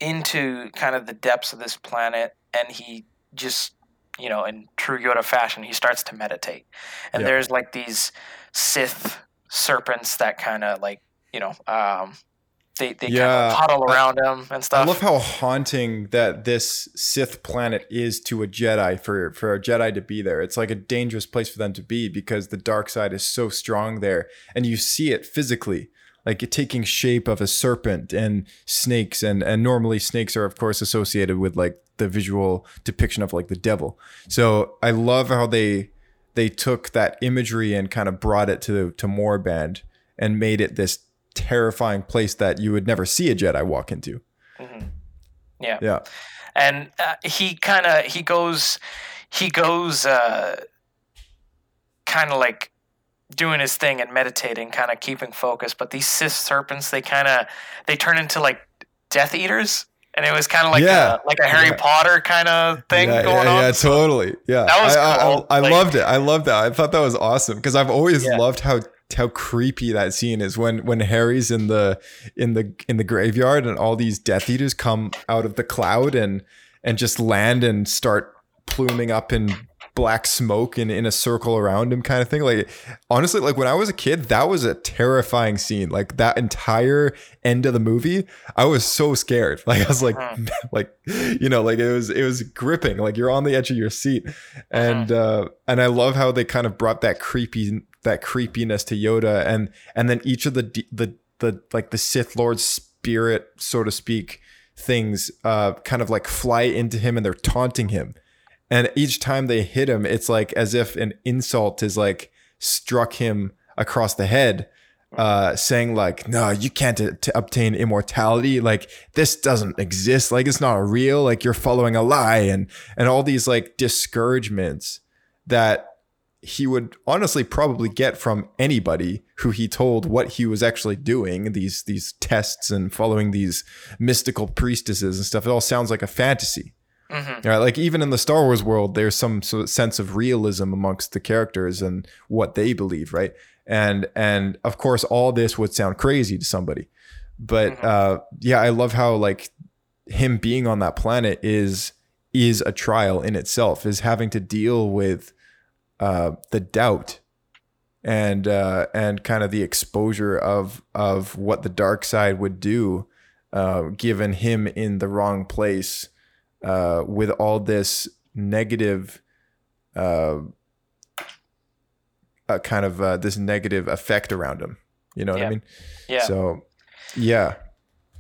into kind of the depths of this planet, and he just, you know, in true Yoda fashion, he starts to meditate. And Yeah. there's like these Sith serpents that kind of like, you know, um, they they kind of huddle around him and stuff. I love how haunting that this Sith planet is to a Jedi for for a Jedi to be there. It's like a dangerous place for them to be because the dark side is so strong there, and you see it physically, like it taking shape of a serpent and snakes, and and normally snakes are of course associated with like the visual depiction of like the devil. So I love how they they took that imagery and kind of brought it to to Moraband and made it this terrifying place that you would never see a Jedi walk into. yeah. Yeah. and uh, he kind of he goes he goes uh kind of like doing his thing and meditating kind of keeping focus but these Sith serpents they kind of they turn into like death eaters and it was kind of like Yeah. a, like a Harry Yeah. Potter kind of thing yeah, going yeah, on Yeah, So- totally. Yeah, That was I, I- cool. I, I Like- loved it. I loved that. I thought that was awesome because I've always loved how how creepy that scene is when when Harry's in the in the in the graveyard and all these Death Eaters come out of the cloud and and just land and start pluming up in black smoke and in a circle around him kind of thing. Like honestly like when i was a kid that was a terrifying scene. Like that entire end of the movie i was so scared. Like i was like like you know like it was it was gripping. Like you're on the edge of your seat. And uh and i love how they kind of brought that creepy that creepiness to yoda and and then each of the the the like the sith lord's spirit so to speak things uh kind of like fly into him and they're taunting him and each time they hit him it's like as if an insult is like struck him across the head uh saying like no you can't t- to obtain immortality. Like this doesn't exist. Like it's not real. Like you're following a lie. And and all these like discouragements that he would honestly probably get from anybody who he told what he was actually doing these these tests and following these mystical priestesses and stuff. It all sounds like a fantasy Mhm. Right, like even in the Star Wars world, there's some sort of sense of realism amongst the characters and what they believe, right? And and of course, all this would sound crazy to somebody, but uh, yeah, I love how like him being on that planet is is a trial in itself, is having to deal with uh, the doubt and uh, and kind of the exposure of of what the dark side would do, uh, given him in the wrong place uh, with all this negative, uh, uh, kind of uh, this negative effect around him. You know what Yeah. I mean? Yeah. So, yeah,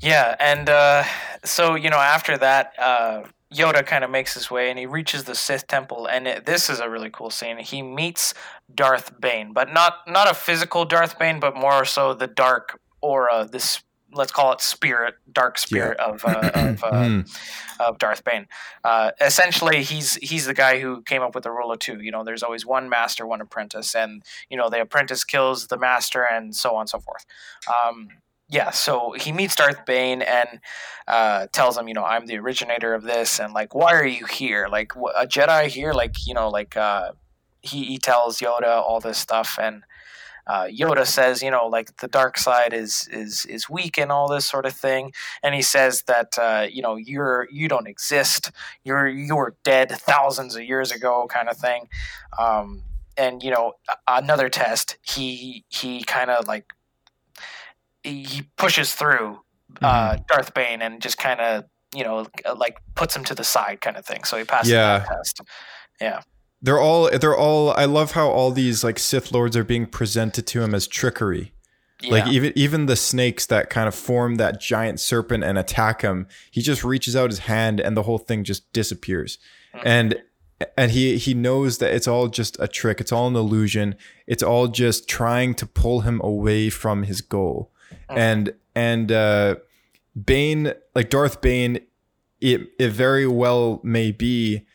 Yeah, and uh, so you know, after that, uh, Yoda kind of makes his way, and he reaches the Sith temple, and it, this is a really cool scene. He meets Darth Bane, but not not a physical Darth Bane, but more so the dark aura, this let's call it spirit, dark spirit of uh, of, uh, Mhm. of Darth Bane. Uh, essentially, he's he's the guy who came up with the rule of two. You know, there's always one master, one apprentice, and you know the apprentice kills the master, and so on and so forth. Um, yeah, so he meets Darth Bane and uh, tells him, you know, I'm the originator of this, and like, why are you here? Like, a Jedi here? Like, you know, like uh, he he tells Yoda all this stuff, and uh, Yoda says, you know, like the dark side is is is weak and all this sort of thing, and he says that uh, you know you're you don't exist, you're you're dead thousands of years ago, kind of thing. Um, and you know, another test, he he kind of like he pushes through uh, Darth Bane and just kind of you know like puts him to the side, kind of thing. So he passes Yeah. that test. Yeah. They're all they're all. I love how all these like Sith lords are being presented to him as trickery. Like even even the snakes that kind of form that giant serpent and attack him, he just reaches out his hand and the whole thing just disappears. And and he he knows that it's all just a trick. It's all an illusion. It's all just trying to pull him away from his goal. And and uh Bane like Darth Bane it it very well may be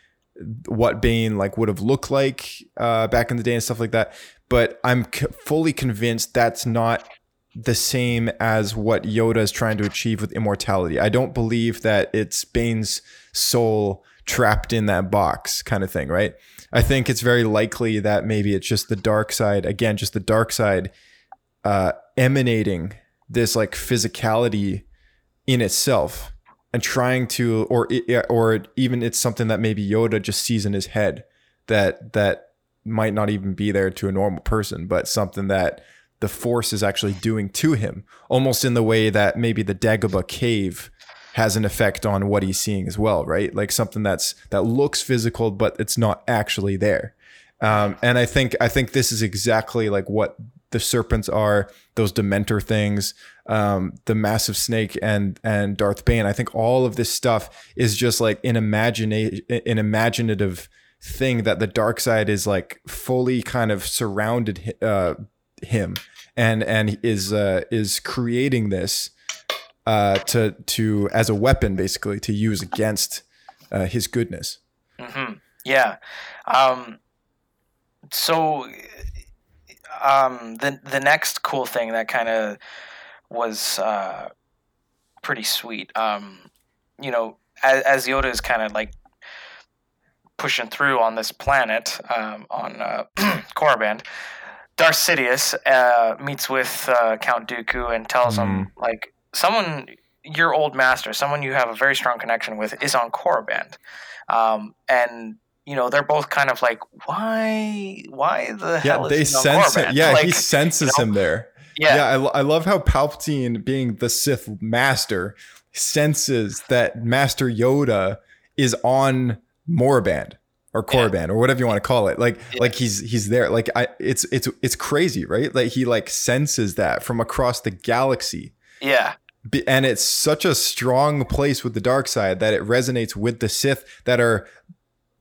what Bane like would have looked like uh, back in the day and stuff like that. But I'm c- fully convinced that's not the same as what Yoda is trying to achieve with immortality. I don't believe that it's Bane's soul trapped in that box kind of thing, right? I think it's very likely that maybe it's just the dark side, again, just the dark side uh, emanating this like physicality in itself and trying to or or even it's something that maybe Yoda just sees in his head that that might not even be there to a normal person but something that the force is actually doing to him almost in the way that maybe the Dagobah cave has an effect on what he's seeing as well right? Like something that's that looks physical but it's not actually there. Um, and I think I think this is exactly like what the serpents are, those Dementor things, um, the massive snake, and and Darth Bane. I think all of this stuff is just like an imagina- an imaginative thing that the dark side is like fully kind of surrounded uh, him, and and is uh, is creating this uh, to to as a weapon basically to use against uh, his goodness. hmm Yeah. Um, so, um, the the next cool thing that kind of was uh, pretty sweet. Um, you know, as, as Yoda is kind of like pushing through on this planet um, on uh, Korriban, Darth Sidious uh, meets with uh, Count Dooku and tells him like someone your old master, someone you have a very strong connection with, is on Korriban, um, and you know they're both kind of like, why, why the hell? Yeah, is they sense him. Yeah, Like, he senses you know, him there. Yeah, Yeah, I, lo- I love how Palpatine, being the Sith master, senses that Master Yoda is on Moraband or Korriban or whatever you want to call it. Like, like he's he's there. Like, I it's it's it's crazy, right? Like he like senses that from across the galaxy. yeah, and it's such a strong place with the dark side that it resonates with the Sith that are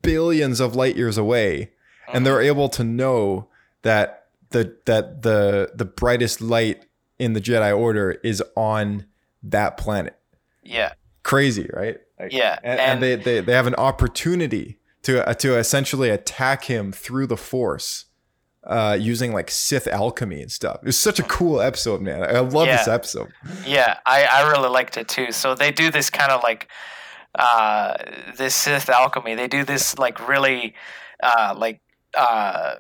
billions of light years away, and mm-hmm. they're able to know that the that the the brightest light in the Jedi Order is on that planet. yeah, Crazy, right? Like- Yeah, and, and- and they, they they have an opportunity to uh, to essentially attack him through the Force. Uh, using like Sith alchemy and stuff. It was such a cool episode, man. I love this episode. yeah. I I really liked it too. So they do this kind of like uh this Sith alchemy. They do this like really uh like uh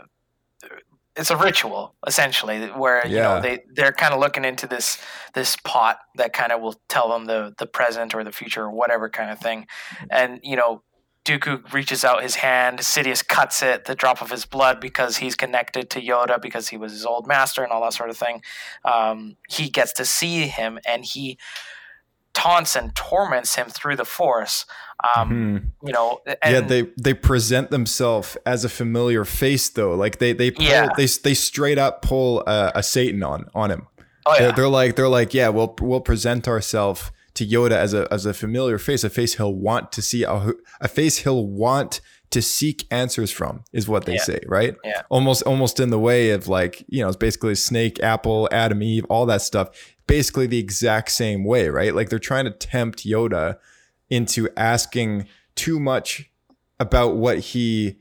it's a ritual essentially where you Yeah. know they they're kind of looking into this this pot that kind of will tell them the the present or the future or whatever kind of thing and you know Dooku reaches out his hand Sidious cuts it the drop of his blood because he's connected to Yoda because he was his old master and all that sort of thing um, he gets to see him and he taunts and torments him through the force um, you know and Mm-hmm. yeah, they they present themselves as a familiar face though. Like they they pull, Yeah. they they straight up pull a, a Satan on on him. oh yeah They're, they're like they're like yeah, we'll we'll present ourselves to Yoda as a as a familiar face, a face he'll want to see, a, a face he'll want to seek answers from, is what they Yeah. say, right? Yeah. Almost almost in the way of like you know, it's basically Snake, Apple, Adam, Eve, all that stuff. Basically the exact same way, right? Like they're trying to tempt Yoda into asking too much about what he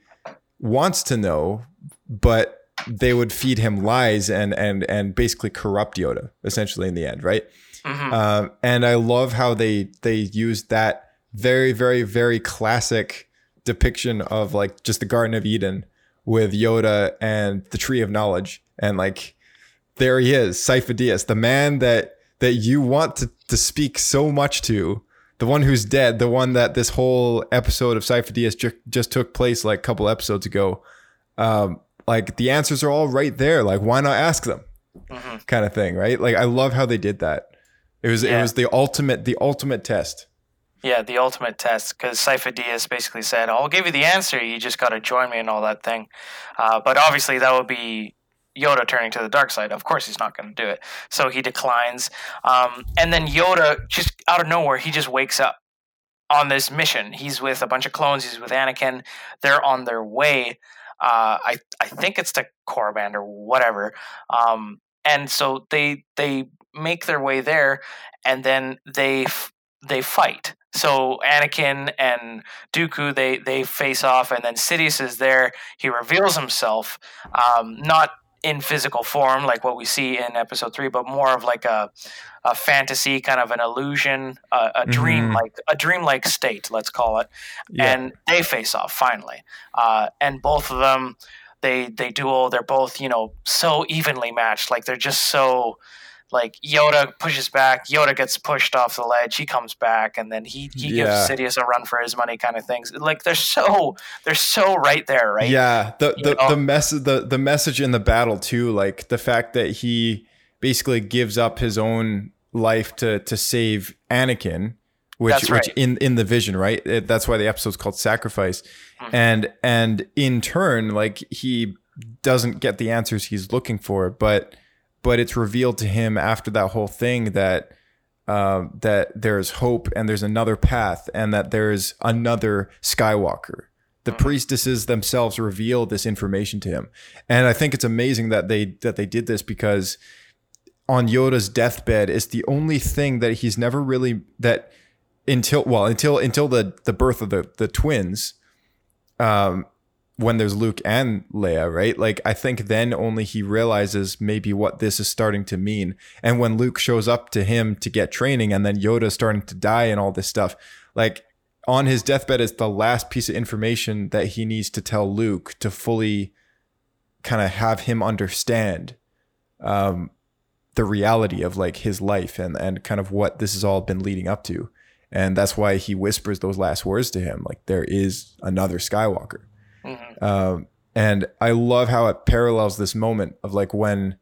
wants to know, but they would feed him lies and and and basically corrupt Yoda essentially in the end, right? Mhm. Um, and I love how they they used that very very very classic depiction of like just the Garden of Eden with Yoda and the Tree of Knowledge, and like there he is, Sifo-Dyas, the man that that you want to to speak so much to, the one who's dead, the one that this whole episode of Sifo-Dyas ju- just took place like a couple episodes ago. Um, like the answers are all right there. Like why not ask them? Mhm. Kind of thing, right? Like I love how they did that. It was it was the ultimate the ultimate test. Yeah, the ultimate test, because Sifo-Dyas basically said, "I'll give you the answer. You just got to join me and all that thing." Uh, but obviously, that would be Yoda turning to the dark side. Of course, he's not going to do it, so he declines. Um, and then Yoda, just out of nowhere, he just wakes up on this mission. He's with a bunch of clones. He's with Anakin. They're on their way. Uh, I I think it's to Korriban or whatever. Um, and so they they make their way there, and then they they fight. So Anakin and Dooku they they face off, and then Sidious is there. He reveals himself, um, not in physical form like what we see in Episode Three, but more of like a a fantasy, kind of an illusion, a, a dream like a dream like state, let's call it. Yeah. And they face off finally, uh, and both of them they they duel. They're both you know so evenly matched. Like they're just so like Yoda pushes back, Yoda gets pushed off the ledge, he comes back, and then he, he Yeah. gives Sidious a run for his money, kind of things. Like they're so they're so right there, right? Yeah, the You the know? the mess the the message in the battle too, like the fact that he basically gives up his own life to to save Anakin, which right. which in in the vision, right? It- that's why the episode's called Sacrifice, Mm-hmm. and and in turn, like he doesn't get the answers he's looking for, but but it's revealed to him after that whole thing that um, that there's hope and there's another path and that there's another Skywalker. The priestesses themselves reveal this information to him, and I think it's amazing that they that they did this because on Yoda's deathbed, it's the only thing that he's never really that until well until until the the birth of the the twins, um, when there's Luke and Leia, right? Like I think then only he realizes maybe what this is starting to mean. And when Luke shows up to him to get training and then Yoda's starting to die and all this stuff, like on his deathbed is the last piece of information that he needs to tell Luke to fully kind of have him understand um, the reality of like his life and and kind of what this has all been leading up to. And that's why he whispers those last words to him, like there is another Skywalker. Um, and I love how it parallels this moment of like when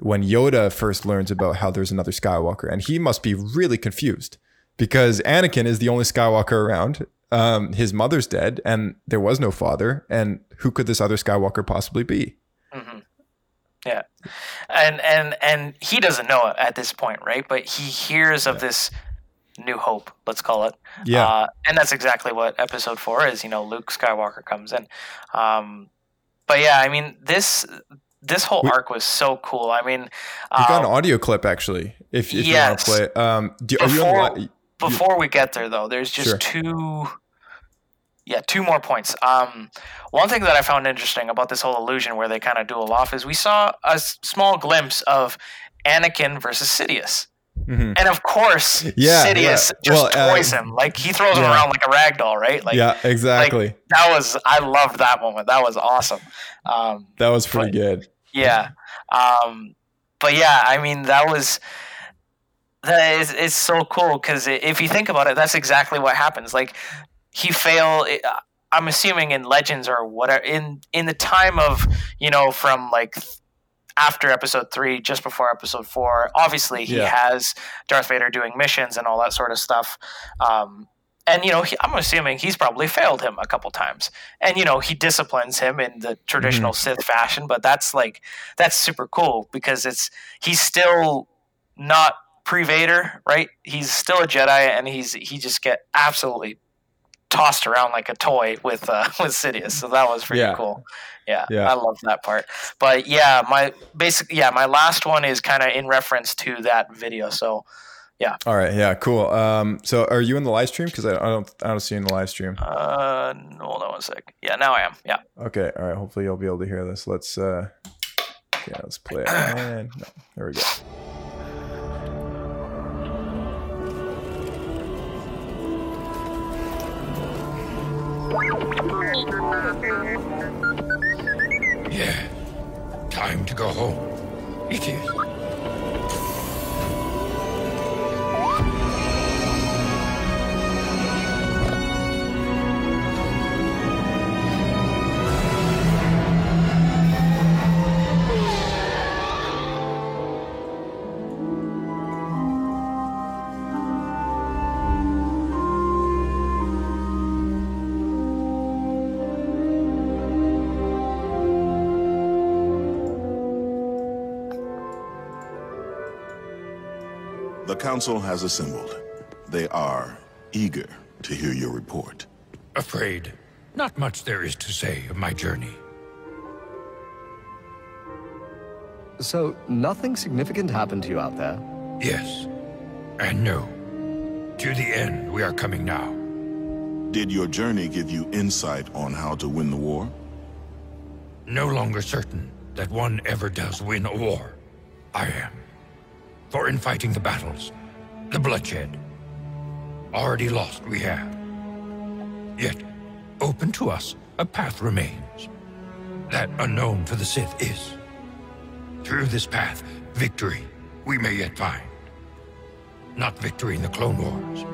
when Yoda first learns about how there's another Skywalker, and he must be really confused because Anakin is the only Skywalker around. Um, his mother's dead, and there was no father. And who could this other Skywalker possibly be? Yeah, and and and he doesn't know it at this point, right? But he hears of this new hope, let's call it. Yeah. uh, and that's exactly what Episode Four is. You know, Luke Skywalker comes in. Um, but yeah, I mean this this whole arc was so cool. I mean, You got an uh, audio clip actually, if, if Yes. you want to play. Um, do, you Before- li- before we get there though there's just Sure. two yeah two more points um one thing that i found interesting about this whole illusion where they kind of duel off is we saw a s- small glimpse of anakin versus sidious Mhm. and of course Yeah, sidious yeah. just Well, uh, toys him like he throws him around like a rag doll right like yeah, exactly. like, that was i loved that moment that was awesome um that was pretty but- good. yeah. Um, but yeah, I mean, that was that is it's so cool because if you think about it, that's exactly what happens. Like he fail. I'm assuming in Legends or whatever in in the time of you know from like after episode three, just before episode four. Obviously, he Yeah. has Darth Vader doing missions and all that sort of stuff. Um, and you know, he, I'm assuming he's probably failed him a couple times. And you know, he disciplines him in the traditional Sith fashion. But that's like that's super cool because it's he's still not pre Vader, right? He's still a Jedi, and he's he just get absolutely tossed around like a toy with uh, with Sidious. So that was pretty Yeah. cool. Yeah, Yeah. I love that part. But yeah, my basic yeah, my last one is kind of in reference to that video. So yeah. All right, yeah, cool. Um, so are you in the live stream? Because I, I don't, I don't see you in the live stream. uh, hold on one sec. Yeah, now I am. Yeah. Okay, all right. Hopefully you'll be able to hear this. Let's, uh, yeah, let's play it. And, no, there we go. Yeah. Time to go home. It is. Council has assembled. They are eager to hear your report. Afraid. Not much there is to say of my journey. So, nothing significant happened to you out there? Yes. And no. To the end we are coming now. Did your journey give you insight on how to win the war? No longer certain that one ever does win a war. I am. For in fighting the battles, the bloodshed, already lost we have. Yet, open to us, a path remains. That unknown for the Sith is. Through this path, victory we may yet find. Not victory in the Clone Wars,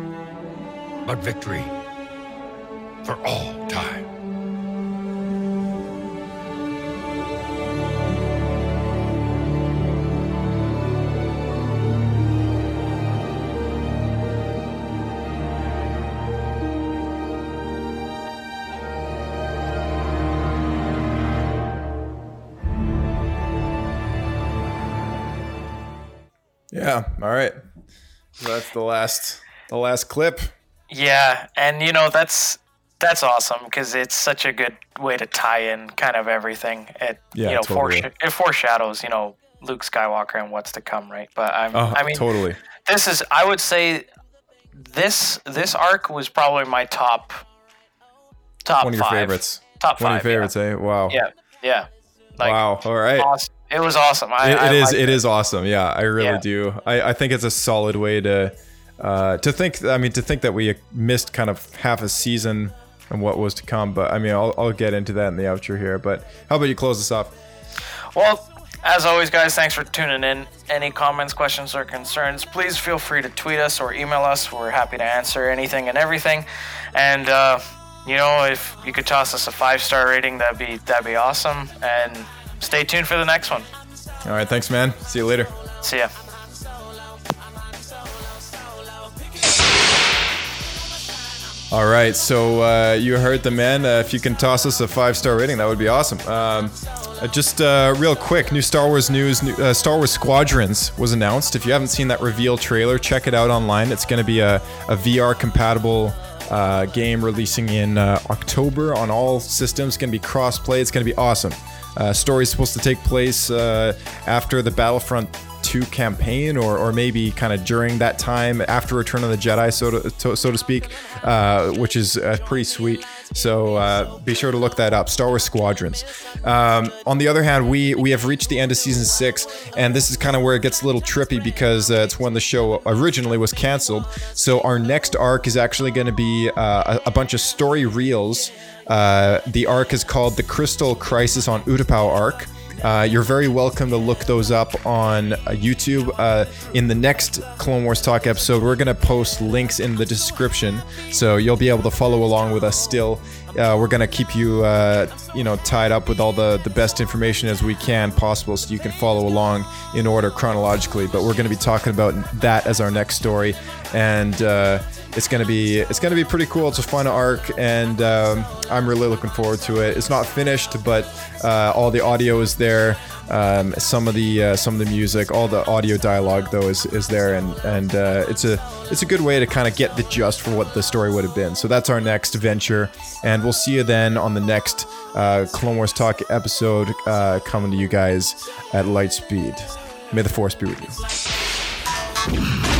but victory for all time. All right. So that's the last, the last clip. Yeah, and you know that's that's awesome because it's such a good way to tie in kind of everything. It Yeah, you know totally. foresh- it foreshadows you know Luke Skywalker and what's to come, right? But I'm, Oh, I mean, totally. this is I would say this this arc was probably my top top One of your five. favorites. Top One of your favorites, eh? Wow. Yeah, yeah. Like, wow. All right. awesome. It was awesome. I, It- I it is. liked It is awesome. Yeah, I really Yeah. do. I, I think it's a solid way to uh, to think. I mean, to think that we missed kind of half a season and what was to come. But I mean, I'll, I'll get into that in the outro here. But how about you close this off? Well, as always, guys, thanks for tuning in. Any comments, questions, or concerns, please feel free to tweet us or email us. We're happy to answer anything and everything. And uh, you know, if you could toss us a five star rating, that'd be that'd be awesome. And stay tuned for the next one. All right, thanks, man. See you later. See ya. All right, so uh, you heard the man. Uh, if you can toss us a five star rating, that would be awesome. Um, uh, just uh, real quick, new Star Wars news: new, uh, Star Wars Squadrons was announced. If you haven't seen that reveal trailer, check it out online. It's going to be a, a VR compatible uh, game releasing in uh, October on all systems. It's going to be cross play. It's going to be awesome. Uh, story's supposed to take place uh, after the Battlefront 2 campaign, or, or maybe kind of during that time after Return of the Jedi, so to, to, so to speak, uh, which is uh, pretty sweet. So uh, be sure to look that up. Star Wars Squadrons. Um, on the other hand, we we have reached the end of season six, and this is kind of where it gets a little trippy because uh, it's when the show originally was canceled. So our next arc is actually going to be uh, a, a bunch of story reels. Uh, the arc is called the Crystal Crisis on Utapau arc. Uh, you're very welcome to look those up on uh, YouTube. Uh, in the next Clone Wars Talk episode, we're going to post links in the description, so you'll be able to follow along with us still. Uh, we're going to keep you, uh, you know, tied up with all the, the best information as we can possible so you can follow along in order chronologically. But we're going to be talking about that as our next story. And uh, it's gonna be it's gonna be pretty cool. It's a fun arc, and um, I'm really looking forward to it. It's not finished, but uh, all the audio is there. Um, some of the uh, some of the music, all the audio dialogue though is, is there, and and uh, it's a it's a good way to kind of get the just for what the story would have been. So that's our next venture, and we'll see you then on the next uh, Clone Wars Talk episode uh, coming to you guys at light speed. May the force be with you.